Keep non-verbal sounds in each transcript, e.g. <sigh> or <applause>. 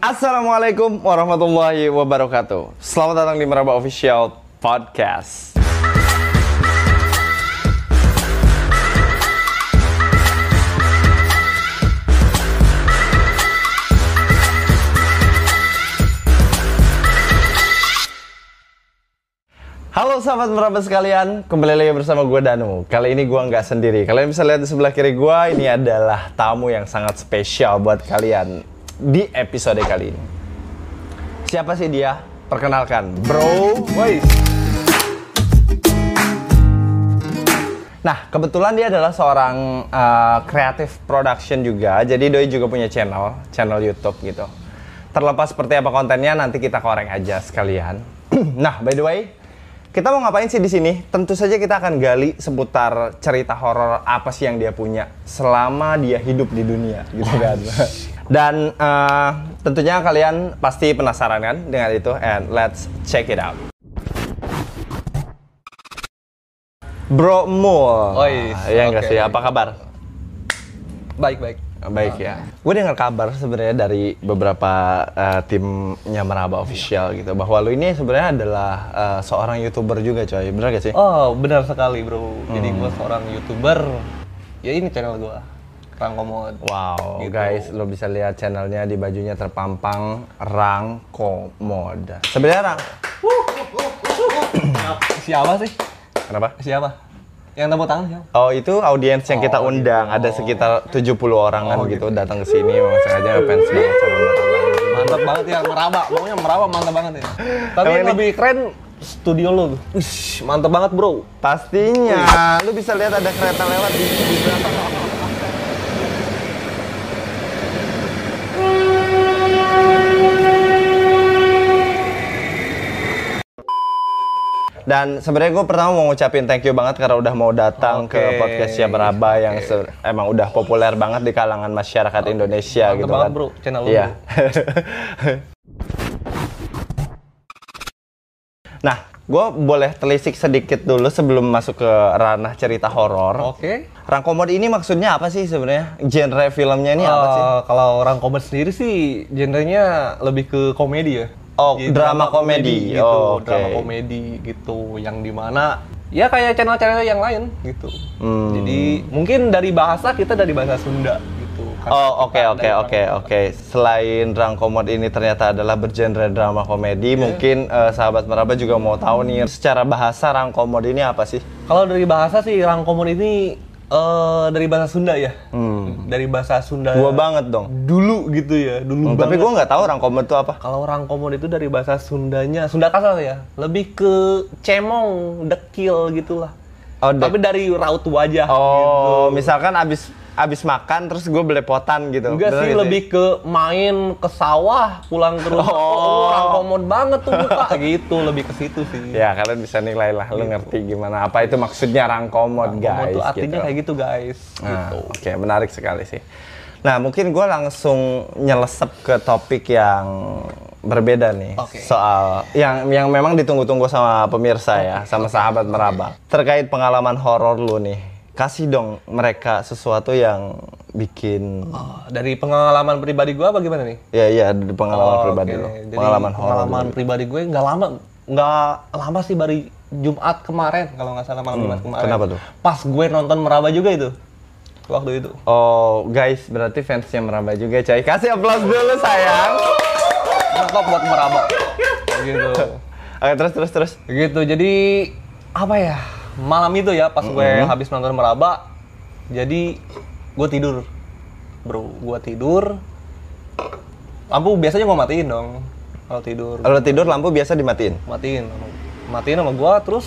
Assalamualaikum warahmatullahi wabarakatuh. Selamat datang di Meraba Official Podcast. Halo sahabat meraba sekalian, kembali lagi bersama gue Danu. Kali ini gue nggak sendiri. Kalian bisa lihat di sebelah kiri gue, ini adalah tamu yang sangat spesial buat kalian di episode kali ini. Siapa sih dia? Perkenalkan, Bro. Woi, Nah, kebetulan dia adalah seorang uh, creative production juga. Jadi Doi juga punya channel, channel YouTube gitu. Terlepas seperti apa kontennya nanti kita korek aja sekalian. <clears throat> nah, by the way, kita mau ngapain sih di sini? Tentu saja kita akan gali seputar cerita horor apa sih yang dia punya selama dia hidup di dunia, gitu kan. Dan uh, tentunya kalian pasti penasaran kan dengan itu and let's check it out. Bro Mul. Oi, ya enggak oke. sih? Apa kabar? baik baik. Baik ya. Gue dengar kabar sebenarnya dari beberapa eh, timnya Meraba official gitu bahwa lu ini sebenarnya adalah eh, seorang youtuber juga coy. Bener gak sih? Oh benar sekali bro. Jadi Hmm. gue seorang youtuber. Ya ini channel gue. Rang Komod. Wow, Gitu. guys, lo bisa lihat channelnya di bajunya terpampang Rang Komod. Sebenarnya Rang, <coughs> Siapa sih? kenapa? Siapa? Yang tepuk tangan siapa? Oh itu audiens yang kita Oh, undang, gitu. ada sekitar 70 orangan Oh, gitu, gitu. datang ke sini, memang sengaja ngefans banget sama. Mantap banget ya meraba. Pokoknya meraba mantap banget ya. Tapi yang lebih keren studio lo. tuh. Mantap banget bro. Pastinya, lu bisa lihat ada kereta lewat di, di belakang. Dan sebenarnya gue pertama mau ngucapin thank you banget karena udah mau datang ke Oke. podcast Siap Meraba yang se- emang udah populer banget di kalangan masyarakat Indonesia Mantep gitu banget, kan. bro, channel lu, Iya. bro. <laughs> nah, gue boleh telisik sedikit dulu sebelum masuk ke ranah cerita horor. Oke. Rangkomod ini maksudnya apa sih sebenarnya? Genre filmnya ini apa sih? Eh, Kalau orang komedi sendiri sih genrenya lebih ke komedi ya. Oh, Jadi drama komedi. gitu, Oh, oke. drama komedi gitu yang di mana ya kayak channel-channel yang lain gitu. Hmm. Jadi mungkin dari bahasa kita dari bahasa Sunda gitu. Oh oke oke oke oke. Selain Rangkomod ini ternyata adalah bergenre drama komedi, Iya. mungkin eh, sahabat meraba juga mau tahu nih secara bahasa Rangkomod ini apa sih? Kalau dari bahasa sih rangkomod ini eh, dari bahasa Sunda ya. Hmm. Dari bahasa Sunda. Gua banget dong. Dulu gitu ya, dulu Hmm, tapi gua nggak tahu Rangkomod itu apa. Kalau orang komod itu dari bahasa Sundanya, Sunda kasar ya, lebih ke cemong, dekil gitulah. Oh, dek- Tapi dari raut wajah gitu. Oh, misalkan abis abis makan terus gue belepotan gitu. Enggak Bener sih, lebih ke main ke sawah, pulang ke rumah. Oh. Oh, orang komod banget tuh muka <laughs> gitu, lebih ke situ sih. Ya kalian bisa nilai lah, lu ngerti gimana apa itu maksudnya Rangkomod Komod guys. tuh artinya gitu. kayak gitu guys. Nah, Gitu. Oke, menarik sekali sih. Nah, mungkin gue langsung nyelesep ke topik yang berbeda nih Oke. soal yang yang memang ditunggu-tunggu sama pemirsa ya, sama sahabat meraba. Terkait pengalaman horor lu nih, kasih dong mereka sesuatu yang bikin Oh, dari pengalaman pribadi gua bagaimana nih? ya iya dari pengalaman Oh, pribadi lu, Jadi, pengalaman horor. pengalaman lu. pribadi gue nggak lama nggak lama sih baru Jumat kemarin kalau nggak salah malam Jumat kemarin Hmm, kenapa tuh? pas gue nonton meraba juga itu waktu itu Oh, guys, berarti fansnya meraba juga, coy. Kasih aplaus dulu, sayang. mantap buat meraba <laughs> gitu Oke, terus terus terus. gitu jadi apa ya malam itu ya pas gue habis nonton meraba jadi gue tidur. Bro gue tidur. Lampu biasanya gue matiin dong kalau tidur. Kalau tidur lampu biasa dimatiin. matiin. Matiin sama gua terus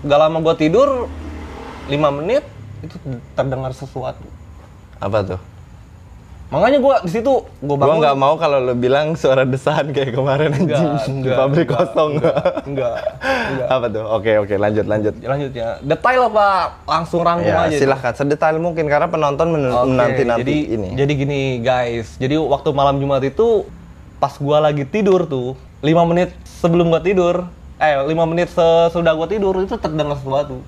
gak lama gua tidur 5 menit itu terdengar sesuatu. Apa tuh? Makanya gua di situ gua Gua bangun. nggak mau kalau lu bilang suara desahan kayak kemarin. Enggak, di enggak, pabrik enggak, kosong. enggak enggak <laughs> Apa tuh? Oke oke lanjut lanjut. lanjut ya. Detail apa? Langsung rangkum Ya aja silahkan. Sedetail mungkin karena penonton men- Oke, menanti nanti jadi ini. jadi gini guys. Jadi waktu malam Jumat itu pas gua lagi tidur tuh 5 menit sebelum gua tidur eh 5 menit sesudah gua tidur itu terdengar sesuatu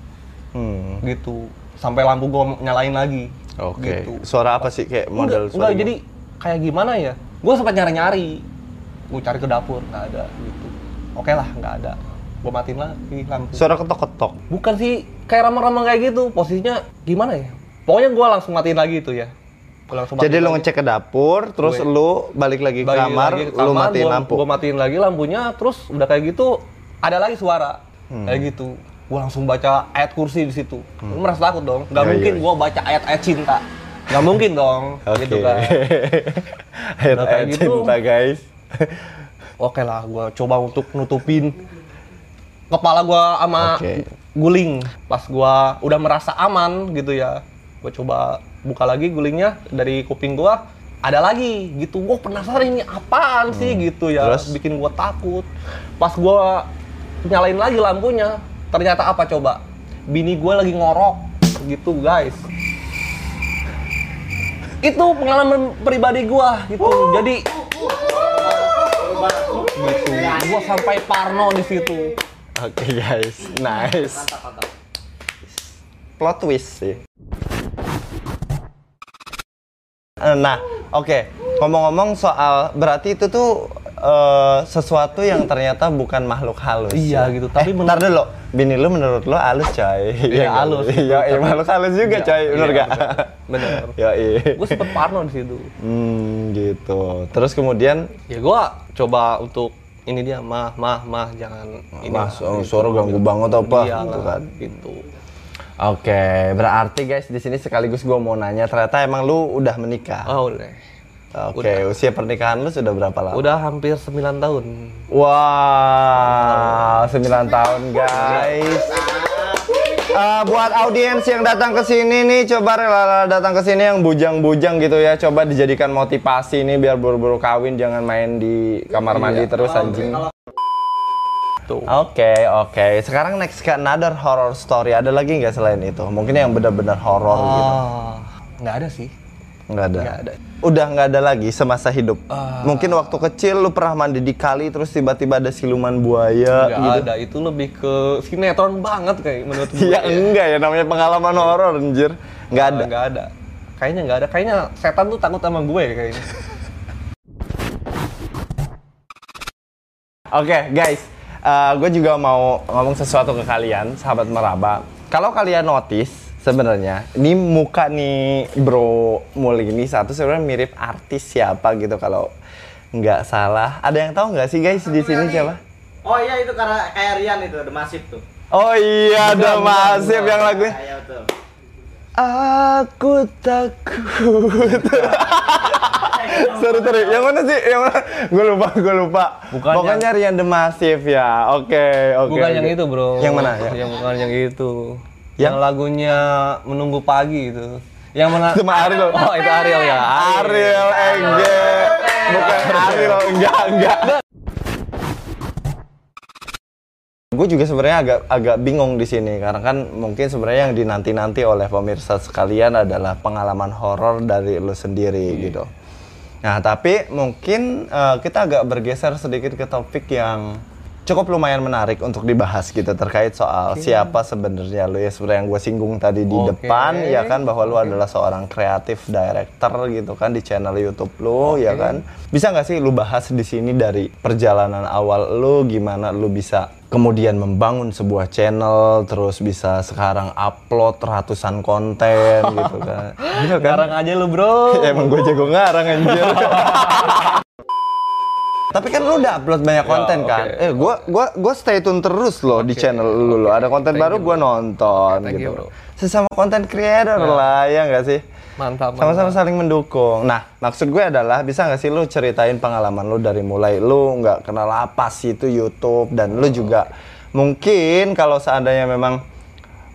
Hmm, gitu. Sampai lampu gua nyalain lagi Oke. gitu. Suara apa sih kayak model enggak, suara? enggak jadi kayak gimana ya gue sempat nyari nyari gue cari ke dapur nggak ada gitu oke lah nggak ada gue matiin lagi lampu Suara ketok-ketok. bukan sih kayak ramang-ramang kayak gitu posisinya gimana ya pokoknya gue langsung matiin lagi itu ya Gua langsung Jadi lagi. ngecek ke dapur, terus Gue- lu balik lagi ke Balik kamar, lagi ke lu matiin gua, lampu. Gue matiin lagi lampunya, terus udah kayak gitu ada lagi suara Hmm. kayak gitu. Gue langsung baca ayat kursi di situ. Lu merasa takut dong? Gak Ya, mungkin iya. gue baca ayat-ayat cinta. Gak mungkin dong, <laughs> Oke. gitu kan. <laughs> Ayat Udah kayak ayat gitu. cinta, guys. <laughs> Oke lah, gue coba untuk nutupin kepala gue sama Oke. guling. Pas gue udah merasa aman gitu ya, gue coba buka lagi gulingnya dari kuping gue ada lagi gitu. Gue penasaran ini apaan sih gitu ya, Hmm. Terus? bikin gue takut. Pas gue nyalain lagi lampunya, ternyata apa coba? Bini gue lagi ngorok gitu guys. Itu pengalaman pribadi gue gitu. Jadi gitu. Gua sampai parno di situ. Oke, guys. Nice. Plot twist sih. Eh, Nah, oke. Ngomong-ngomong soal berarti itu tuh eh, sesuatu yang ternyata bukan makhluk halus. Iya, gitu. Tapi eh, menurut- dulu. Bini lu menurut lu halus, coy. Iya, nggak? halus. Iya, iya, makhluk halus juga, Iya, coy. Bener iya, gak? bener. Bener. Ya, iya. Gue sempet parno di situ. Hmm, gitu. Terus kemudian Ya gua coba untuk ini dia mah mah mah jangan ini Mas, lah, oh, gitu. suara ganggu banget apa? Iya Gitu kan. gitu. Oke, berarti guys di sini sekaligus gue mau nanya, ternyata emang lu udah menikah. Oh, udah. Oke, usia pernikahan lu sudah berapa lama? Udah hampir 9 tahun. Wow, 9 tahun guys. Eh, buat audiens yang datang ke sini nih, coba rela datang ke sini yang bujang-bujang gitu ya. Coba dijadikan motivasi nih biar buru-buru kawin, jangan main di kamar mandi terus anjing. Tuh. Oke, oke. Sekarang next ke another horror story. Ada lagi nggak selain itu? Mungkin yang benar-benar horror gitu. Ah, nggak ada sih. Nggak ada. Nggak ada. Udah nggak ada lagi semasa hidup. Ah. Mungkin waktu kecil lu pernah mandi di kali terus tiba-tiba ada siluman buaya Nggak gitu. ada. Itu lebih ke sinetron banget kayak menurut gue. Ya enggak ya namanya pengalaman horor anjir. Nggak ada. Nggak ada. Kayaknya nggak ada. Kayaknya setan tuh takut sama gue kayaknya. Oke, guys. gue juga mau ngomong sesuatu ke kalian, sahabat meraba. Kalau kalian notice sebenarnya, ini muka nih Bro Mul ini satu sebenarnya mirip artis siapa gitu kalau nggak salah. Ada yang tahu nggak sih guys di sini siapa? Oh iya itu karena kayak Rian itu, The Massive tuh. Oh iya, ada masif yang lagunya. Kayak tuh. Aku takut. <laughs> sorry, sorry. Yang mana sih? Yang mana? Gue lupa, gue lupa. Bukan Pokoknya Rian The Massive ya. Oke, oke. bukan oke. yang itu bro. Yang mana? Ya? Yang bukan yang itu. Yang? Yang lagunya menunggu pagi itu. Yang mana? Sama Ariel. Oh itu Ariel ya. Ariel Enge. Bukan Ariel, enggak, enggak. Gue juga sebenarnya agak agak bingung di sini karena kan mungkin sebenarnya yang dinanti-nanti oleh pemirsa sekalian adalah pengalaman horor dari lu sendiri gitu. Nah, tapi mungkin eh, kita agak bergeser sedikit ke topik yang cukup lumayan menarik untuk dibahas gitu terkait soal siapa sebenarnya lu ya sebenarnya yang gue singgung tadi di Oke. depan ya kan? Bahwa lu adalah seorang kreatif director gitu kan di channel YouTube lu ya kan? Bisa nggak sih lu bahas di sini dari perjalanan awal lu gimana lu bisa kemudian membangun sebuah channel terus bisa sekarang upload ratusan konten gitu kan? <laughs> Iya kan? Sekarang aja lu bro. <laughs> Emang gue jago ngarang anjir. <laughs> Tapi kan lu udah upload banyak konten oke. kan? Eh, gua gua gua stay tune terus loh di channel lu loh. Ada konten Thank baru you, gua nonton Thank gitu. you. Sesama konten creator lah ya nggak sih? Mantap. Sama-sama saling mendukung. Nah, maksud gue adalah bisa nggak sih lu ceritain pengalaman lu dari mulai lu nggak kenal apa sih itu YouTube dan lu juga mungkin kalau seandainya memang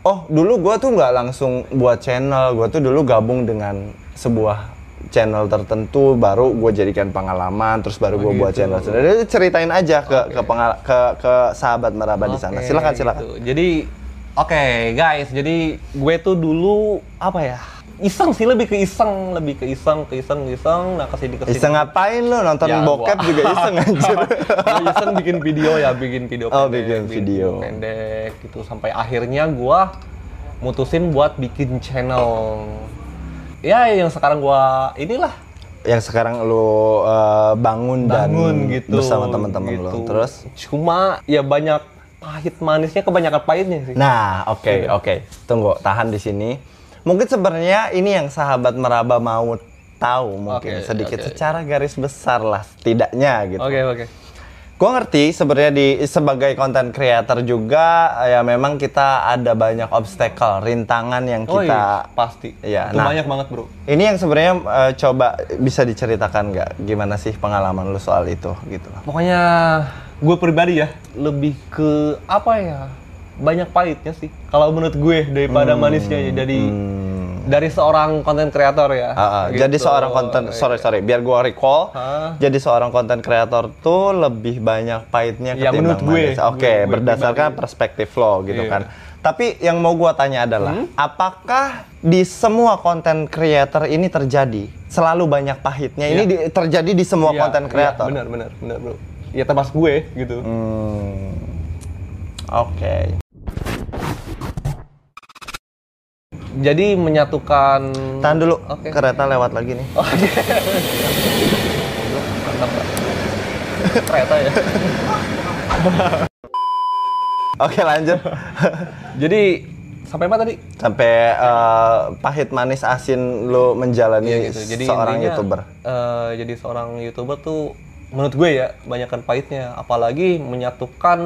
oh dulu gua tuh nggak langsung buat channel, gua tuh dulu gabung dengan sebuah channel tertentu baru gue jadikan pengalaman terus baru gue buat channel sendiri ceritain aja ke ke, pengal- ke ke sahabat meraba di sana silakan silakan gitu. Jadi oke guys, jadi gue tuh dulu apa ya? Iseng sih lebih ke iseng, lebih ke iseng, ke iseng, iseng, nah ke sini ke sini. iseng ngapain lu nonton Ya, bokep gua- juga iseng anjir <laughs> Gua iseng bikin video ya, bikin video Oh, pendek, bikin video. pendek gitu sampai akhirnya gua mutusin buat bikin channel. Ya yang sekarang gua inilah yang sekarang lu uh, bangun, bangun dan gitu bersama teman-teman gitu. lu. Terus cuma ya banyak pahit manisnya kebanyakan pahitnya sih Nah, oke, Iya. oke. Tunggu, tahan di sini. Mungkin sebenarnya ini yang sahabat meraba mau tahu mungkin Oke, sedikit oke. secara garis besar lah setidaknya gitu. oke oke Gua ngerti sebenarnya di sebagai content creator juga ya memang kita ada banyak obstacle, rintangan yang oh kita iya pasti Iya, itu nah. banyak banget bro Ini yang sebenarnya eh, coba bisa diceritakan nggak gimana sih pengalaman lu soal itu gitu pokoknya gue pribadi ya lebih ke apa ya banyak pahitnya sih kalau menurut gue daripada manisnya ya. dari dari seorang konten kreator ya. Ah, ah. gitu. Jadi seorang konten, sorry sorry, biar gua recall, Hah? jadi seorang konten kreator tuh lebih banyak pahitnya Ya, ketimbang menurut gue, manis. Oke, gue- gue berdasarkan pribadi. perspektif lo gitu Iya. kan. Tapi yang mau gua tanya adalah, Hmm? apakah di semua konten creator ini terjadi selalu banyak pahitnya? Ini di- terjadi di semua Iya, konten iya, creator. benar benar benar bro ya termasuk gue gitu Hmm. Oke. Jadi menyatukan Tahan dulu, Oke. kereta lewat lagi nih. Oh, iya. Mantap, Pak. kereta ya Oke, lanjut. jadi sampai apa tadi Sampai eh, pahit manis asin lo menjalani Iya gitu. Jadi seorang intinya, YouTuber. eh, jadi seorang youtuber tuh menurut gue ya banyakkan pahitnya, apalagi menyatukan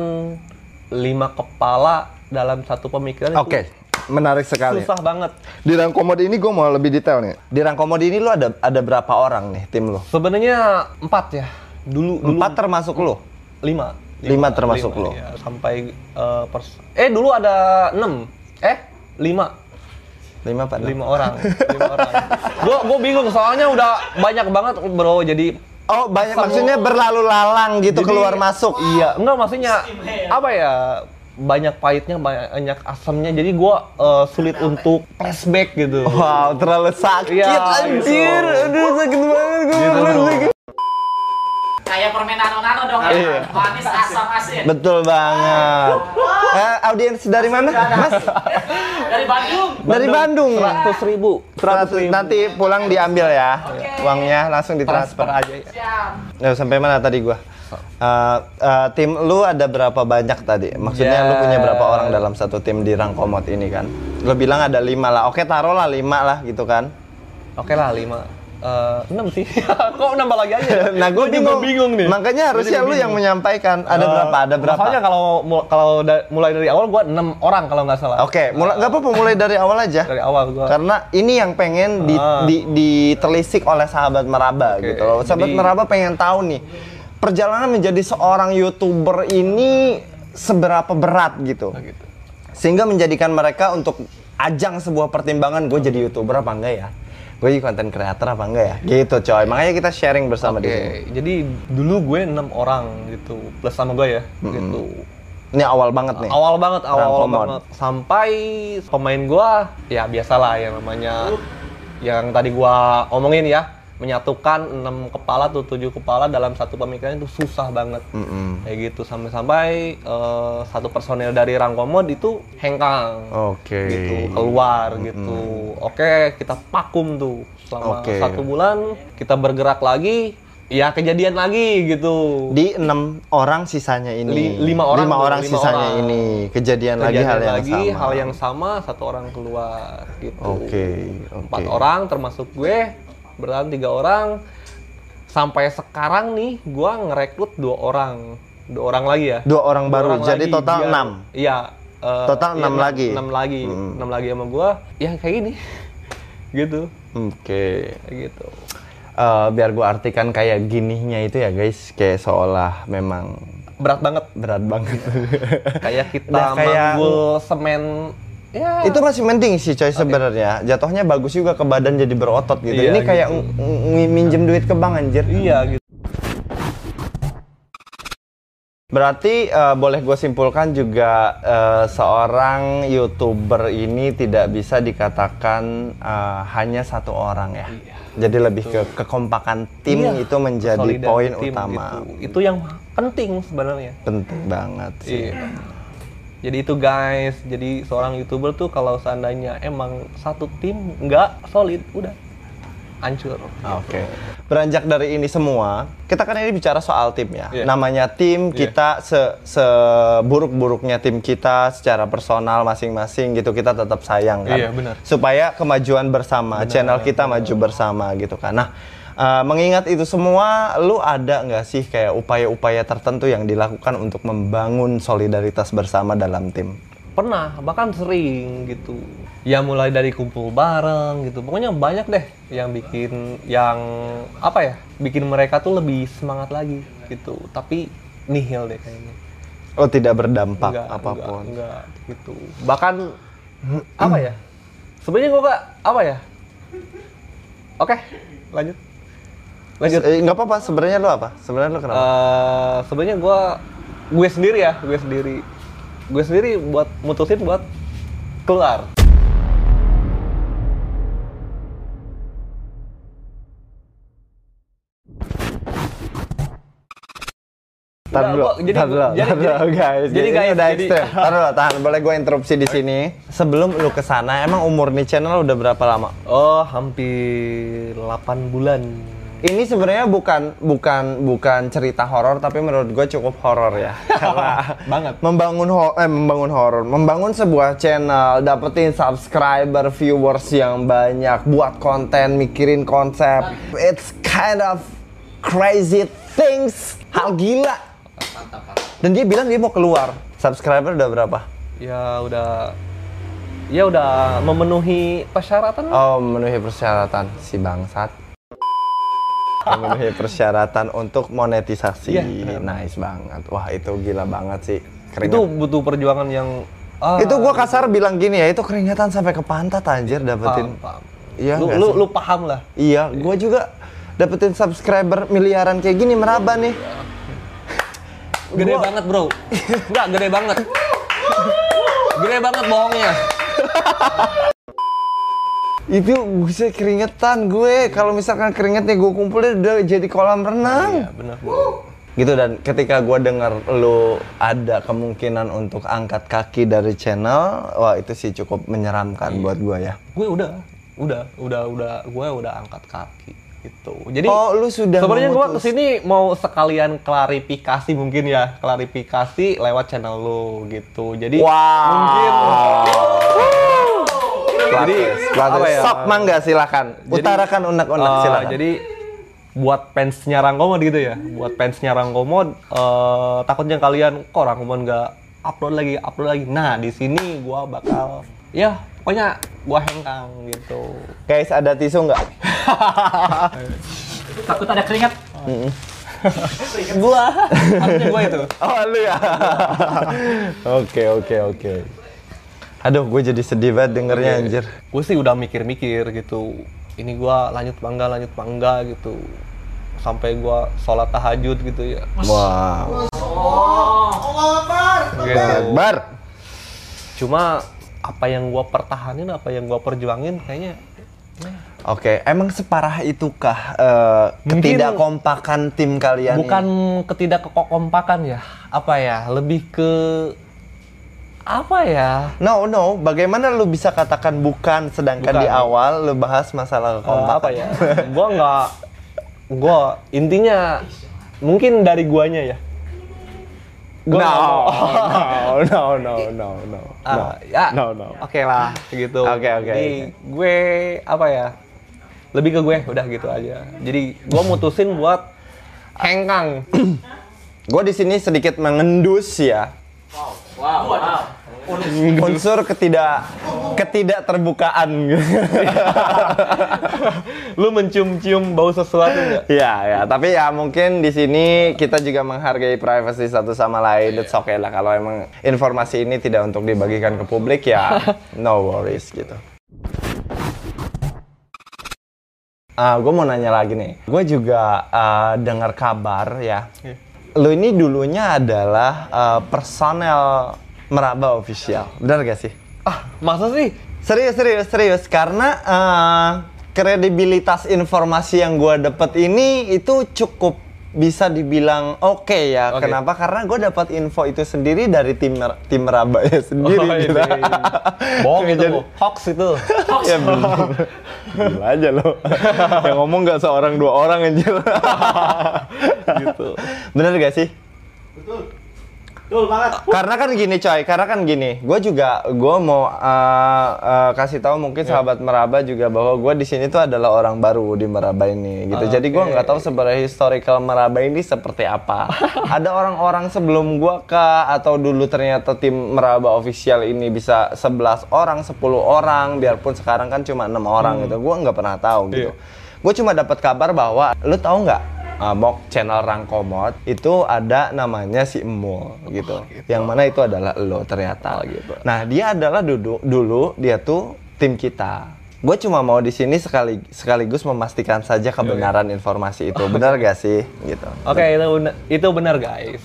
lima kepala dalam satu pemikiran Oke, menarik sekali. susah banget. Di Rangkomod ini gue mau lebih detail nih. Di Rangkomod ini lu ada ada berapa orang nih tim lu? Sebenarnya empat ya. Dulu dulu Empat termasuk lu? lima. Lima termasuk lima, lo. iya. Sampai eh, pers- eh dulu ada enam. Eh lima. Lima apa? lima orang lima orang <laughs> gue gue bingung soalnya udah banyak banget bro jadi Oh banyak Semua- maksudnya berlalu lalang gitu Jadi- keluar masuk. iya enggak maksudnya apa ya banyak pahitnya banyak asamnya jadi gue sulit untuk flashback gitu Wow terlalu sakit Iya, anjir. gitu. Aduh sakit banget gue. Gitu, bro. Kayak permen nano-nano dong ya. Iya. Manis asam asin. Betul banget. Eh, audiens dari mana, Mas? Dari Bandung. Dari Bandung. seratus ribu seratus ribu Nanti pulang diambil ya. Uangnya langsung transfer ditransfer. aja ya. Siap. Ya, sampai mana tadi gua? Eh, eh, tim lu ada berapa banyak tadi? Maksudnya lu Ya. punya berapa orang dalam satu tim di Rangkomot ini kan? Lu bilang ada lima lah. Oke taruhlah lima lah gitu kan? oke lah lima Eh, enam sih <laughs> kok nambah lagi aja <laughs> nah gue bingung. bingung nih Makanya harusnya lu yang menyampaikan. Ada Eh, berapa? Ada berapa? Masalahnya kalau kalau da- mulai dari awal gua 6 orang kalau nggak salah. Oke, mulai nggak apa-apa mulai dari awal aja. Dari awal gua. Karena ini yang pengen di, Ah. di- ditelisik oleh sahabat meraba Oke, gitu loh. Sahabat jadi- meraba pengen tahu nih perjalanan menjadi seorang youtuber ini seberapa berat gitu. Oh, gitu. Sehingga menjadikan mereka untuk ajang sebuah pertimbangan gue jadi youtuber apa enggak ya? Gue jadi konten creator apa enggak ya? Gitu coy. Makanya kita sharing bersama di Oke, sini. jadi dulu gue enam orang gitu plus sama gue ya gitu. Ini awal banget nih. Awal banget, awal, awal banget. Sampai pemain gue ya biasalah yang namanya yang tadi gua omongin ya menyatukan enam kepala tuh tujuh kepala dalam satu pemikiran itu susah banget Mm-mm. kayak gitu sampai-sampai eh, satu personel dari Rangkomod itu hengkang Oke. gitu keluar gitu oke kita vakum tuh selama Oke. satu bulan kita bergerak lagi ya kejadian lagi gitu Di enam orang sisanya ini. Li- lima orang Lima orang lima sisanya orang. ini. Kejadian, lagi Kejadian hal yang lagi, sama. hal yang sama satu orang keluar gitu Oke, oke. empat orang termasuk gue bertahan tiga orang sampai sekarang nih gue ngerekrut dua orang dua orang lagi ya Dua orang Dua baru. orang Jadi lagi, total biar- enam. iya eh, Total iya, enam lagi? enam lagi Hmm. enam lagi sama gue ya kayak gini <laughs> gitu Oke. kayak gitu Eh, biar gua artikan kayak gininya itu ya guys, kayak seolah memang berat banget berat banget. <laughs> kayak kita Udah kayak- manggul semen ya itu masih penting sih coy sebenarnya. Jatuhnya bagus juga ke badan jadi berotot gitu. Iya, Ini gitu. kayak minjem duit ke bank anjir. iya gitu Berarti eh, boleh gue simpulkan juga eh, seorang youtuber ini tidak bisa dikatakan eh, hanya satu orang ya. Jadi lebih ke kekompakan tim Iya, itu menjadi poin utama. gitu. itu yang penting sebenarnya Penting banget sih. Iya. Jadi itu guys, jadi seorang youtuber tuh kalau seandainya emang satu tim nggak solid, udah hancur. Oke. Beranjak dari ini semua, kita kan ini bicara soal tim ya. Iya. Namanya tim, Iya. kita se seburuk-buruknya tim kita secara personal masing-masing gitu kita tetap sayang kan. Iya, benar. Supaya kemajuan bersama, channel kita maju bersama gitu kan. Nah, eh, mengingat itu semua, lu ada nggak sih kayak upaya-upaya tertentu yang dilakukan untuk membangun solidaritas bersama dalam tim? Pernah, bahkan sering gitu. Ya mulai dari kumpul bareng gitu. Pokoknya banyak deh yang bikin yang apa ya? Bikin mereka tuh lebih semangat lagi gitu. Tapi nihil deh kayaknya. Oh, tidak berdampak Enggak, apa pun. Enggak, enggak gitu. Bahkan apa ya? Sebenarnya gua gak apa ya? Oke, lanjut. Lanjut. Eh, nggak apa-apa. Sebenarnya lu apa? Sebenarnya lu kenapa? Eh, sebenarnya gua gue sendiri ya, gue sendiri. Gue sendiri buat mutusin buat keluar. Enggak, dulu, jadi- tar dulu, jadi- tar dulu, jadi- guys. jadi ini guys, udah jadi- ekstrem. Tar dulu, tahan. Boleh gue interupsi di sini. Sebelum lu ke sana, emang umur nih channel udah berapa lama? Oh, hampir 8 bulan. Ini sebenarnya bukan bukan bukan cerita horor, tapi menurut gue cukup horor ya. <laughs> Karena Banget. membangun ho- eh membangun horor, membangun sebuah channel, dapetin subscriber, viewers yang banyak, buat konten, mikirin konsep. It's kind of crazy things. Hal gila. Dan dia bilang dia mau keluar. Subscriber udah berapa? Ya udah ya udah memenuhi persyaratan. Oh, memenuhi persyaratan si bangsat. Memenuhi persyaratan untuk monetisasi. Iya, nice banget. Wah, itu gila banget sih. Keringat. Itu butuh perjuangan yang ah, itu gua kasar bilang gini ya, itu keringatan sampai ke pantat anjir dapetin. paham, paham. Iya lu, lu, lu paham lah. Iya, gua juga dapetin subscriber miliaran kayak gini meraba nih. Gede Gua- banget, Bro. Enggak, gede banget. <laughs> gede banget bohongnya. <laughs> Itu bisa keringetan gue. Kalau misalkan keringetnya gue kumpulin udah jadi kolam renang. Iya, benar. gitu dan ketika gue dengar lu ada kemungkinan untuk angkat kaki dari channel wah itu sih cukup menyeramkan buat gue ya Gue udah, udah, udah, udah, gue udah angkat kaki gitu. Jadi oh lu sudah Sebenarnya memutus- ke sini mau sekalian klarifikasi mungkin ya, klarifikasi lewat channel lu gitu. Jadi wow mungkin jadi apa ya? sok mangga silakan. Jadi, utarakan unek-unek eh, silakan. Jadi buat fansnya Rangkomod gitu ya, buat fansnya Rangkomod, eh, takutnya kalian kok Rangkomod nggak upload lagi, upload lagi. Nah di sini gua bakal, ya pokoknya gua hengkang gitu. guys ada tisu nggak? <laughs> Takut ada keringat. gua, harusnya gua itu. oh lu ya? <laughs> Oke oke oke aduh gue jadi sedih banget dengernya anjir. Gue sih udah mikir-mikir gitu ini gua lanjut bangga lanjut bangga gitu. Sampai gua sholat tahajud gitu ya. Wow. Gitu. Akbar. Cuma apa yang gua pertahanin apa yang gua perjuangin kayaknya Oke, emang separah itukah Mungkin- ketidakkompakan tim kalian? ini? bukan ketidakkompakan ya apa ya lebih ke apa ya? No, no. Bagaimana lu bisa katakan bukan, sedangkan Bukan. di awal lu bahas masalah Eh, kekompakan? apa ya? Gua nggak gua intinya mungkin dari guanya ya. No, Gua no, no, no, no, no, no, Ah, ya. No, no. oke lah gitu Oke, oke, jadi gue apa ya? Lebih ke gue udah gitu aja. Jadi gue mutusin buat hengkang. Gue di sini sedikit mengendus ya. Wow, wow. Unsur ketidak ketidakterbukaan. <laughs> lu mencium-cium bau sesuatu nggak Ya, ya. Tapi ya mungkin di sini kita juga menghargai privasi satu sama lain. It's okay lah kalau emang informasi ini tidak untuk dibagikan ke publik ya, <laughs> no worries gitu. Ah, gue mau nanya lagi nih. Gue juga ah, dengar kabar ya. Iya. Lu ini dulunya adalah ah, personel Meraba official, benar gak sih? ah masa sih Serius, serius, serius. Karena eh, kredibilitas informasi yang gue dapet ini itu cukup bisa dibilang oke ya. Oke. Kenapa? Karena gue dapat info itu sendiri dari tim tim meraba ya sendiri Oh, gitu. ini. Bohong itu, Jadi- hoax itu. ya bener. Gila aja lo. Yang ngomong nggak seorang dua orang anjir. <laughs> gitu. Bener gak sih? Betul banget. karena kan gini coy, karena kan gini, gue juga gue mau uh, uh, kasih tahu mungkin sahabat Meraba juga bahwa gue di sini tuh adalah orang baru di Meraba ini gitu. Jadi gue nggak tahu sebenarnya historical Meraba ini seperti apa. <laughs> Ada orang-orang sebelum gue kah atau dulu ternyata tim Meraba official ini bisa 11 orang, 10 orang, biarpun sekarang kan cuma enam orang gitu. Gue nggak pernah tahu gitu. Iya. Gue cuma dapat kabar bahwa lu tahu nggak uh, Mok channel Rangkomot itu ada namanya si Emul gitu. Yang mana itu adalah lo ternyata gitu. Nah, dia adalah dulu dulu dia tuh tim kita. Gue cuma mau di sini sekali sekaligus memastikan saja kebenaran informasi itu. Benar gak sih gitu. Oke, itu bener- itu benar guys.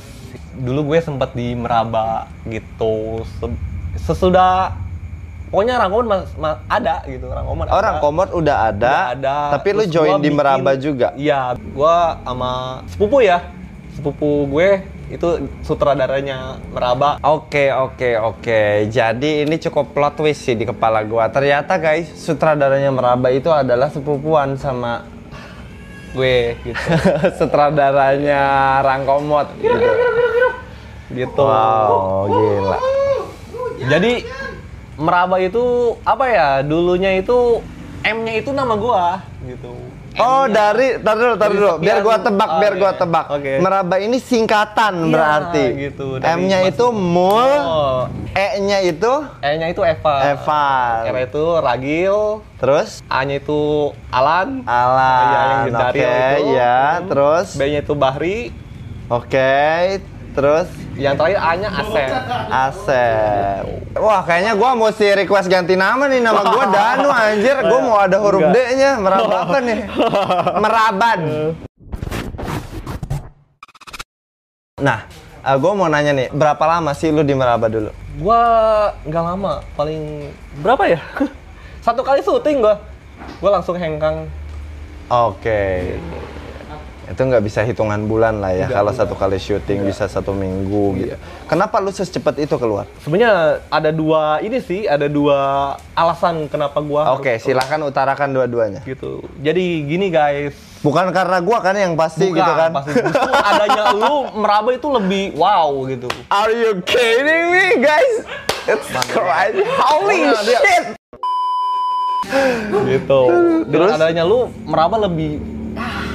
Dulu gue sempat di Meraba gitu. Se- Sesudah pokoknya mas, ma- ada gitu, Rangkomon ada. Orang komod udah ada, Udah ada. tapi lu Terus join gua di bikin- Meraba juga. Iya, gua sama sepupu ya. Sepupu gue itu sutradaranya Meraba. Oke oke oke. Jadi ini cukup plot twist sih di kepala gua. Ternyata guys, sutradaranya Meraba itu adalah sepupuan sama Gue gitu. sutradaranya Rangkomot gitu. gitu. Wow, gila. Jadi Meraba itu apa ya? Dulunya itu M-nya itu nama gua gitu. Oh, dari tar dulu, tar dulu. Biar gua tebak, oh, biar gua iya. tebak. Oke. Meraba ini singkatan Iya, berarti. gitu, M-nya itu mul, Oh, E-nya itu E-nya itu Eva. Evan. R itu Ragil, Terus A-nya itu Alan, Alan. Iya, yang Oke, dari itu. ya. Hmm. Terus B-nya itu Bahri, Oke, terus yang terakhir A-nya Asep. Asep. Wah, kayaknya gua mesti request ganti nama nih. Nama gua <laughs> Danu anjir. Gua mau ada huruf. D-nya. Meraba apa nih? <laughs> Meraban. Nah, eh, gua mau nanya nih, berapa lama sih lu di Meraba dulu? Gua nggak lama, paling berapa ya? <laughs> Satu kali syuting gua. Gua langsung hengkang. Oke. Itu nggak bisa hitungan bulan lah ya. Kalau satu kali syuting bisa satu minggu gitu. Kenapa lu secepat itu keluar? Sebenarnya ada dua ini sih, ada dua alasan kenapa gua Oke, harus silahkan utarakan dua-duanya. gitu. Jadi gini guys, Bukan karena gua kan yang pasti Bukan, gitu kan. pasti justru <laughs> adanya lu meraba itu lebih wow gitu. Are you kidding me, guys? It's crazy. Holy shit. Gitu. Dengan Terus? adanya lu meraba lebih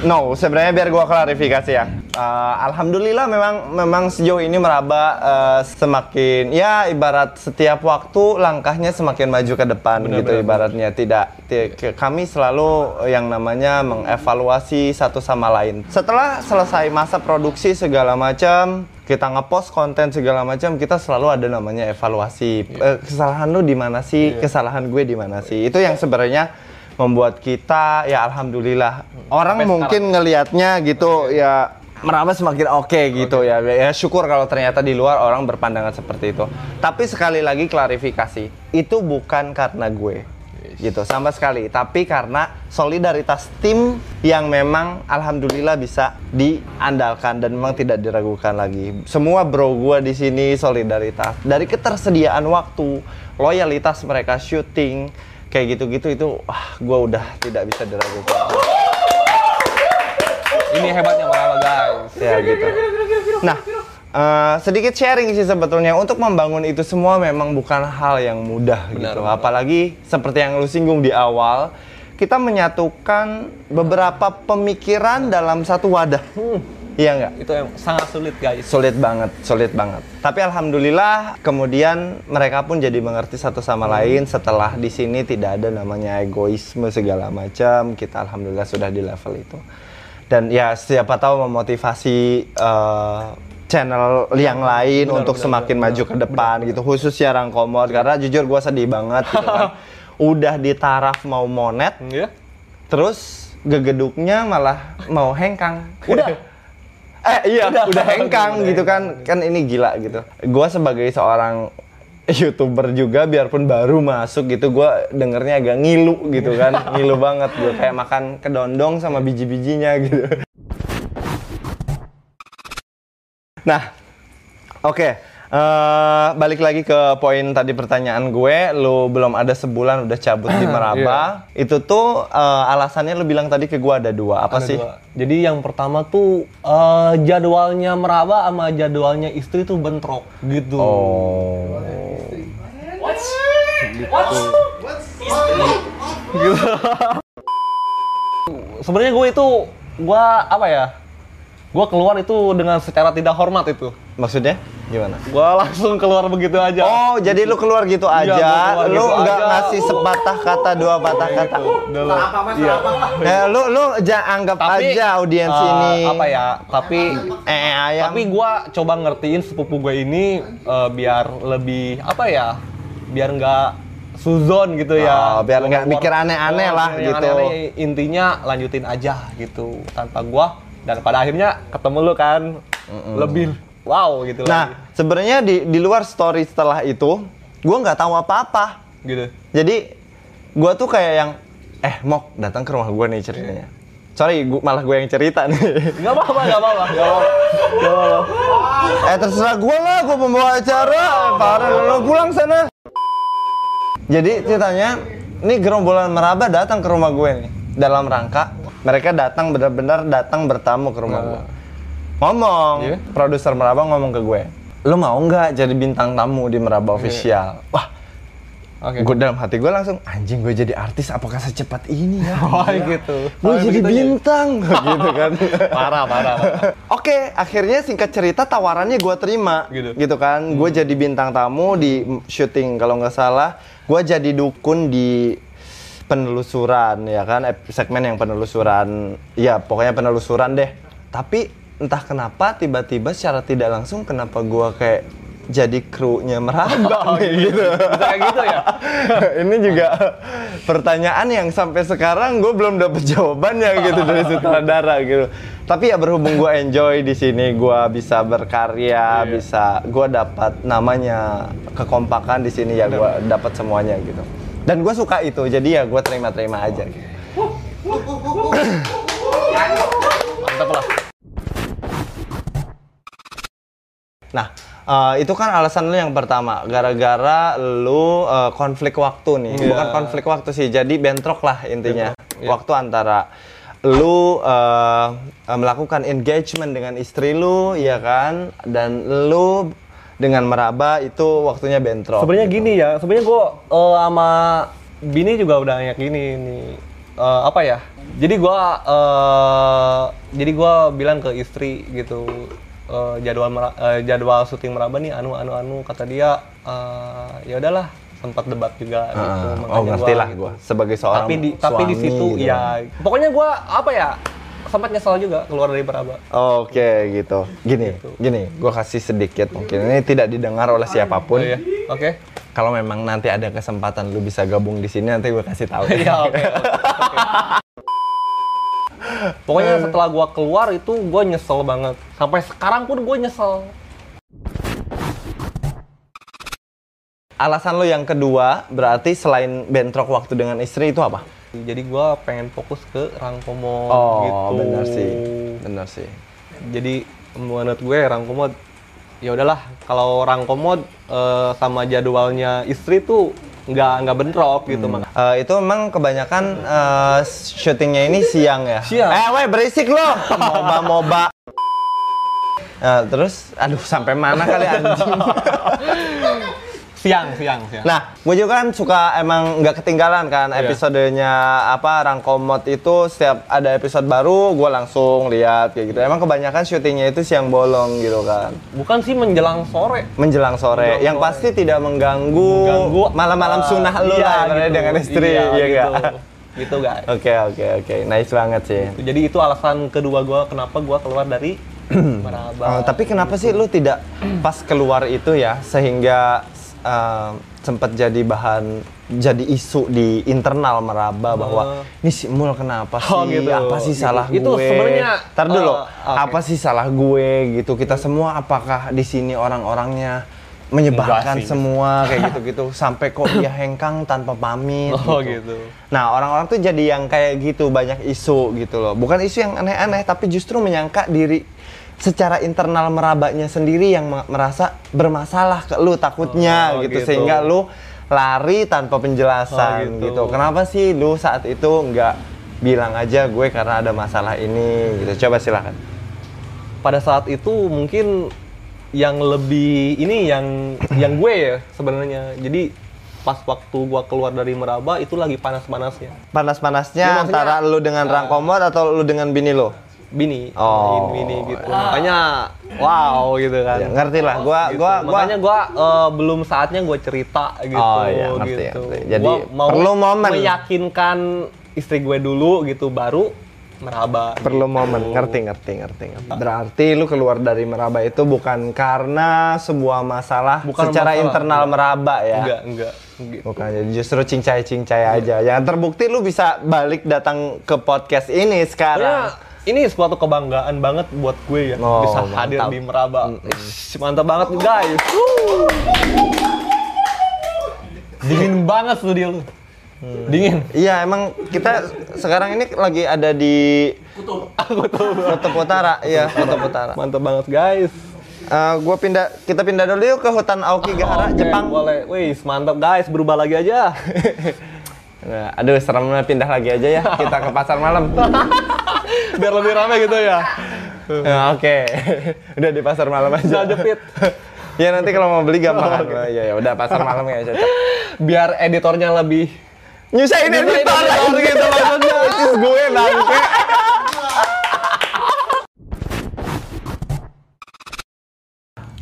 No, sebenarnya biar gua klarifikasi ya. Uh, Alhamdulillah memang memang sejauh ini meraba uh, semakin ya ibarat setiap waktu langkahnya semakin maju ke depan Benar, gitu benar, ibaratnya. Tidak ti- ke- kami selalu yang namanya mengevaluasi satu sama lain. Setelah selesai masa produksi segala macam kita ngepost konten segala macam kita selalu ada namanya evaluasi. Eh, kesalahan lu di mana sih? Kesalahan gue di mana sih? Itu yang sebenarnya membuat kita ya alhamdulillah. Orang Sampai mungkin ngelihatnya gitu ya meraba semakin oke gitu ya ya syukur kalau ternyata di luar orang berpandangan seperti itu. Tapi sekali lagi klarifikasi itu bukan karena gue gitu sama sekali. Tapi karena solidaritas tim yang memang alhamdulillah bisa diandalkan dan memang tidak diragukan lagi. Semua bro gue di sini solidaritas. Dari ketersediaan waktu loyalitas mereka syuting kayak gitu-gitu itu wah gue udah tidak bisa diragukan ini hebatnya meraba guys. ya gitu. Nah, eh, sedikit sharing sih sebetulnya untuk membangun itu semua memang bukan hal yang mudah Benar, gitu. benar. Apalagi seperti yang lu singgung di awal, kita menyatukan beberapa pemikiran dalam satu wadah. Iya nggak? Itu yang sangat sulit guys. Sulit banget, sulit banget. Tapi alhamdulillah kemudian mereka pun jadi mengerti satu sama lain setelah di sini tidak ada namanya egoisme segala macam. Kita alhamdulillah sudah di level itu. Dan ya siapa tahu memotivasi eh, channel yang lain Benar, untuk benar, semakin benar, maju ke depan gitu. Khususnya Rangkomot karena jujur gua sedih banget gitu kan. <laughs> Udah di taraf mau monet, Ya. terus gegeduknya malah mau hengkang. Udah. <laughs> Eh iya, udah, Udah. hengkang Udah gitu kan. Kan ini gila gitu. Gua sebagai seorang <laughs> YouTuber juga biarpun baru masuk gitu gua dengernya agak ngilu gitu kan. <laughs> ngilu banget gue kayak makan kedondong sama biji-bijinya gitu. Nah, oke. Eh, balik lagi ke poin tadi pertanyaan gue, lu belum ada sebulan udah cabut di <clears throat> Meraba. Itu tuh eh, alasannya lu bilang tadi ke gue ada dua. Apa Ada sih? dua. Jadi yang pertama tuh eh, jadwalnya meraba sama jadwalnya istri tuh bentrok gitu. Oh. Sebenarnya gue itu gua apa ya? Gua keluar itu dengan secara tidak hormat itu. Maksudnya gimana? Gua langsung keluar begitu aja. Oh, jadi lu keluar gitu Iya, aja. gua keluar lu gitu nggak ngasih sepatah kata, dua patah kata. Dulu. Iya. Eh, lu lu jangan anggap Tapi aja audiens eh, ini. apa ya? Tapi Eh, eh, ayam. tapi gua coba ngertiin sepupu gue ini eh, biar lebih apa ya? Biar nggak suzon gitu ya. Oh, biar nggak mikir aneh-aneh Oh, lah yang gitu. aneh-aneh, intinya lanjutin aja gitu tanpa gua dan pada akhirnya ketemu lu kan lebih wow gitu. Nah, sebenarnya di di luar story setelah itu, gua nggak tahu apa-apa. gitu. Jadi gua tuh kayak yang eh Mok datang ke rumah gua nih ceritanya. Sorry, gua, malah gue yang cerita nih. Nggak apa-apa, nggak apa-apa, nggak <laughs> apa-apa. Nggak apa-apa. eh terserah gua lah, gua pembawa acara. Parah, lu pulang sana. Jadi ceritanya, ini gerombolan meraba datang ke rumah gue nih dalam rangka mereka datang benar-benar datang bertamu ke rumah gue. Ngomong, Iya. produser meraba ngomong ke gue, lu mau nggak jadi bintang tamu di meraba official? Wah, Oke. gue dalam hati gue langsung anjing gue jadi artis apakah secepat ini ya? <laughs> Oh, gitu. gue Oh, jadi aja. bintang <laughs> gitu kan. <laughs> Parah, parah. parah. Oke, akhirnya singkat cerita tawarannya gue terima, Gitu. gitu, kan. Gue jadi bintang tamu di syuting kalau nggak salah. Gue jadi dukun di penelusuran, ya kan, segmen yang penelusuran, ya pokoknya penelusuran deh. Tapi entah kenapa tiba-tiba secara tidak langsung kenapa gue kayak jadi krunya meraba nih, gitu. Bisa kayak gitu ya? Ini juga pertanyaan yang sampai sekarang gue belum dapet jawabannya gitu dari sutradara gitu. Tapi ya berhubung gue enjoy di sini, gue bisa berkarya, bisa gue dapat namanya kekompakan di sini ya gue dapat semuanya gitu. Dan gue suka itu, jadi ya gue terima-terima aja. Gitu. Mantap lah. Nah, eh, itu kan alasan lu yang pertama, gara-gara lu eh, konflik waktu nih, Iya. bukan konflik waktu sih, jadi bentrok lah intinya, Bentrok, iya. waktu antara lu eh, melakukan engagement dengan istri lu, ya kan, dan lu dengan meraba itu waktunya bentrok. Sebenarnya gitu. gini ya, sebenarnya gue sama bini juga udah kayak gini nih. Eh, apa ya? Jadi gue jadi gua bilang ke istri gitu eh, jadwal eh, jadwal syuting meraba nih anu anu anu kata dia eh, ya udahlah sempat debat juga gitu. Ah, oh ngerti gua lah gitu. gue sebagai seorang Tapi di tapi di suami situ gitu. ya pokoknya gue apa ya sempat nyesel juga keluar dari meraba. Oke gitu. Gini, gini, gue kasih sedikit mungkin ini tidak didengar oleh siapa pun. Oh, iya. Oke. Kalau memang nanti ada kesempatan lu bisa gabung di sini nanti gue kasih tahu. <laughs> Iya, oke. Pokoknya setelah gua keluar itu gua nyesel banget. Sampai sekarang pun gua nyesel. Alasan lu yang kedua berarti selain bentrok waktu dengan istri itu apa? Jadi gua pengen fokus ke Rangkomo Oh, gitu. benar sih. Benar sih. Jadi menurut gue Rangkomo ya udahlah kalau Rangkomo eh, sama jadwalnya istri tuh nggak nggak bentrok gitu Hmm. Eh, itu memang kebanyakan eh, syutingnya ini siang ya? Siang. Eh, weh berisik lo! Moba-moba. Eh, terus, aduh sampai mana kali anjing? <laughs> Siang, siang, siang. Nah, gue juga kan suka emang nggak ketinggalan kan Iya. episodenya apa Rangkomot itu setiap ada episode baru gue langsung lihat kayak gitu. Emang kebanyakan syutingnya itu siang bolong gitu kan, Bukan sih menjelang sore. menjelang sore. Menjelang yang sore. pasti tidak mengganggu, malam-malam sunnah lu iya, lah gitu. dengan istri, Iya, iya gitu. Gitu guys. Oke oke oke, nice banget sih. Jadi itu alasan kedua gua kenapa gua keluar dari <clears throat> Meraba. Eh, tapi kenapa sih lu tidak pas keluar itu ya sehingga eh, sempat jadi bahan jadi isu di internal meraba bahwa ini si Mul kenapa sih Oh, gitu. apa sih Gitu. salah Itu gue sebenarnya, Ntar dulu eh, oke. apa sih salah gue gitu kita semua apakah di sini orang-orangnya menyebarkan semua kayak <laughs> gitu-gitu sampai kok dia hengkang tanpa pamit Oh, gitu. Nah, orang-orang tuh jadi yang kayak gitu, banyak isu gitu loh. Bukan isu yang aneh-aneh, tapi justru menyangka diri secara internal merabanya sendiri yang me- merasa bermasalah ke lu takutnya Oh, gitu. gitu. sehingga lu lari tanpa penjelasan Oh, gitu. gitu. Kenapa sih lu saat itu nggak bilang aja gue karena ada masalah ini gitu. Coba silakan. pada saat itu mungkin yang lebih ini yang yang gue ya sebenarnya jadi pas waktu gua keluar dari meraba itu lagi panas-panasnya Panas-panasnya Ya, antara lu dengan rangkomot atau lu dengan bini lu? Bini Oh. bini gitu makanya wow gitu kan Ya, ngerti lah. Gua Gitu. gua gua makanya gua eh, belum saatnya gue cerita gitu Oh, iya, ngerti, gitu ngerti. Jadi, Gua mau perlu momen. meyakinkan istri gue dulu gitu baru meraba perlu momen ngerti ngerti ngerti ngerti. berarti lu keluar dari meraba itu bukan karena sebuah masalah Bukan secara masalah, internal enggak. meraba ya enggak enggak gitu. bukan jadi justru cincai cincai aja yang terbukti lu bisa balik datang ke podcast ini sekarang Pokoknya ini suatu kebanggaan banget buat gue ya Oh, bisa mantap. hadir di Meraba. Ish, mantap banget guys. Dingin banget studio lu. Dingin. iya emang kita sekarang ini lagi ada di Kutub. <laughs> Kutub Utara iya Kutub Utara Mantap banget guys. Eh, gua pindah kita pindah dulu yuk ke hutan Aokigahara Oke, Jepang Boleh. Wih, mantap guys. Berubah lagi aja. <laughs> Nah, aduh seremnya pindah lagi aja ya kita ke pasar malam <laughs> Biar lebih rame gitu ya. Ya, Oke, udah di pasar malam aja. Jepit. ya nanti kalau mau beli gampang. Oh, ya ya udah pasar malam ya cocok. Biar editornya lebih Nyusahin editor editor gitu maksudnya. Is gue bangke.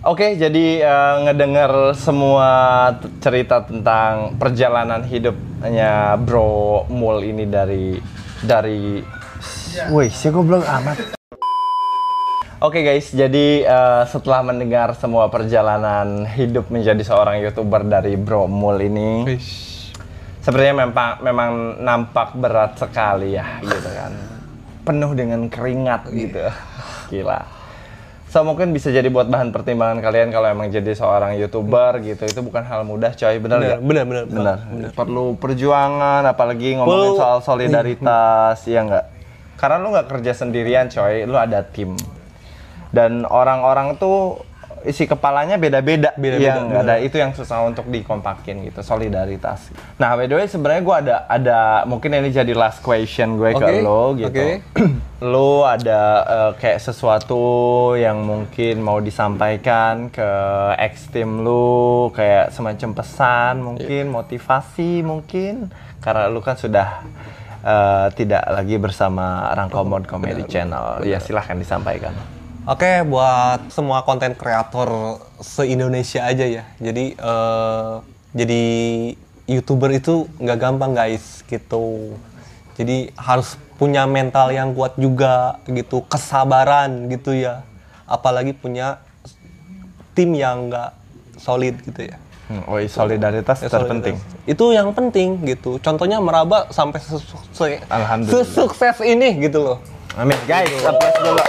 Oke, jadi eh, ngedenger semua cerita tentang perjalanan hidupnya Bro Mul ini dari dari Wih, sih goblok amat. Oke guys, jadi eh, setelah mendengar semua perjalanan hidup menjadi seorang youtuber dari Bro Mul ini, sepertinya memang memang nampak berat sekali ya, gitu kan, penuh dengan keringat gitu, gila. So mungkin bisa jadi buat bahan pertimbangan kalian kalau emang jadi seorang youtuber gitu, itu bukan hal mudah coy, benar, nggak? benar, benar, Benar. Perlu perjuangan, apalagi ngomongin soal solidaritas, ya nggak? Karena lu nggak kerja sendirian, coy. Lu ada tim. Dan orang-orang tuh isi kepalanya beda-beda. Beda-beda, Iya, nggak ada. Itu yang susah untuk dikompakin gitu, solidaritas. Nah, by the way, sebenarnya gua ada ada mungkin ini jadi last question gue ke Oke, lo gitu. oke. <clears throat> lo ada eh, kayak sesuatu yang mungkin mau disampaikan ke ex team lu kayak semacam pesan mungkin motivasi mungkin karena lu kan sudah eh, tidak lagi bersama Rangkomod Comedy Channel ya silahkan disampaikan Oke, buat semua konten kreator se-Indonesia aja ya. Jadi eh, jadi youtuber itu nggak gampang guys, gitu. Jadi harus punya mental yang kuat juga, gitu. Kesabaran gitu ya. Apalagi punya tim yang nggak solid gitu ya. Hmm, oh iya, solidaritas Ya, terpenting. solidaritas. Itu yang penting gitu. Contohnya meraba sampai sesukses, Alhamdulillah. sesukses ini gitu loh. amin. Guys applause dulu.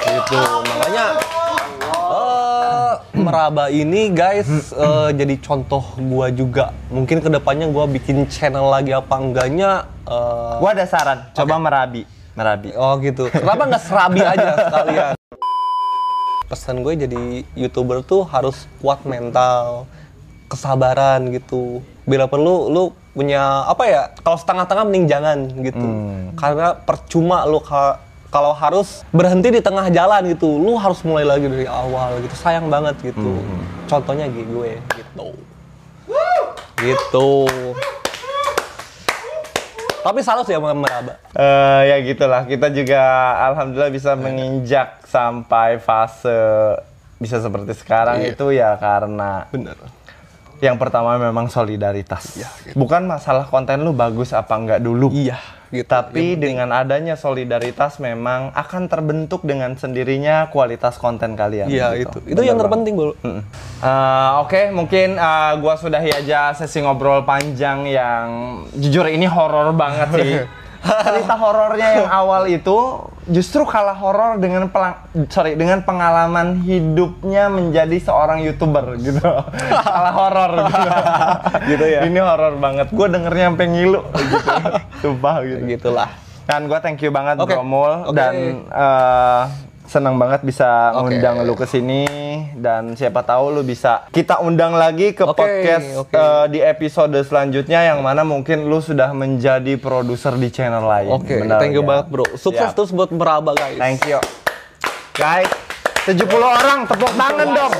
Gitu makanya eh, meraba ini guys eh, jadi contoh gua juga. Mungkin ke depannya gua bikin channel lagi apa enggaknya eh, gua ada saran. Coba merabi merabi. Oh gitu. Kenapa nggak serabi aja sekalian? Pesan gue jadi youtuber tuh harus kuat mental kesabaran gitu. Bila perlu lu punya apa ya kalau setengah-tengah mending jangan gitu. Karena percuma lu ka- kalau harus berhenti di tengah jalan gitu lu harus mulai lagi dari awal gitu. Sayang banget gitu. Contohnya gi- gue gitu. Gitu. Tapi salut ya sama meraba. Eh, ya gitulah. Kita juga alhamdulillah bisa menginjak sampai fase bisa seperti sekarang itu ya karena bener yang pertama memang solidaritas. Bukan masalah konten lu bagus apa enggak dulu. Iya gitu. Tapi dengan adanya solidaritas memang akan terbentuk dengan sendirinya kualitas konten kalian iya gitu. itu. Itu yang terpenting bro. Eh, Oke, mungkin eh, gua sudahi aja sesi ngobrol panjang yang jujur ini horor banget sih. <laughs> Cerita horornya yang <laughs> awal itu justru kalah horor dengan pelang, sorry dengan pengalaman hidupnya menjadi seorang youtuber gitu. <laughs> kalah horor gitu. <laughs> Gitu ya? Ini horor banget. Gue dengernya sampai ngilu gitu. Sumpah gitu. gitulah Dan gue thank you banget Oke, Bro Mul oke. dan eh, senang banget bisa ngundang lu ke sini dan siapa tahu lu bisa kita undang lagi ke Oke, podcast oke. eh, di episode selanjutnya yang mana mungkin lu sudah menjadi produser di channel lain. Oke, Benar thank you ya? banget bro. Sukses Siap. terus buat meraba guys. Thank you. Guys, 70 orang tepuk tangan dong.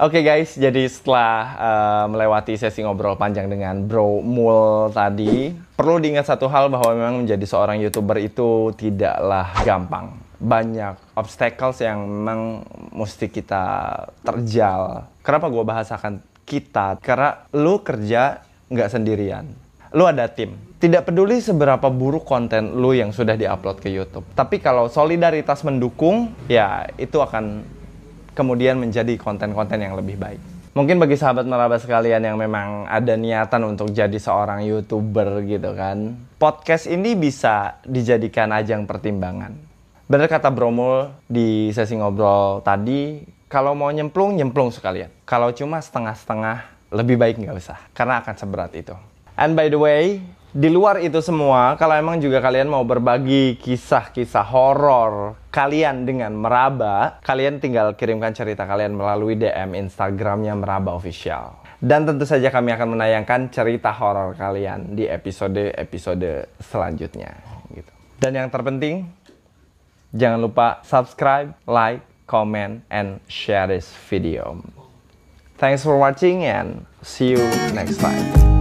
Oke guys, jadi setelah uh, melewati sesi ngobrol panjang dengan Bro Mul tadi, perlu diingat satu hal bahwa memang menjadi seorang YouTuber itu tidaklah gampang. Banyak obstacles yang memang mesti kita terjal. Kenapa gue bahasakan kita? Karena lu kerja nggak sendirian. Lu ada tim. Tidak peduli seberapa buruk konten lu yang sudah diupload ke YouTube. Tapi kalau solidaritas mendukung, ya itu akan kemudian menjadi konten-konten yang lebih baik. Mungkin bagi sahabat meraba sekalian yang memang ada niatan untuk jadi seorang YouTuber gitu kan. Podcast ini bisa dijadikan ajang pertimbangan. Bener kata Bromul di sesi ngobrol tadi, kalau mau nyemplung, nyemplung sekalian. Kalau cuma setengah-setengah, lebih baik nggak usah. Karena akan seberat itu. And by the way, di luar itu semua, kalau emang juga kalian mau berbagi kisah-kisah horor kalian dengan Meraba, kalian tinggal kirimkan cerita kalian melalui DM Instagramnya Meraba Official. Dan tentu saja kami akan menayangkan cerita horor kalian di episode-episode selanjutnya. Gitu. Dan yang terpenting, jangan lupa subscribe, like, comment, and share this video. Thanks for watching and see you next time.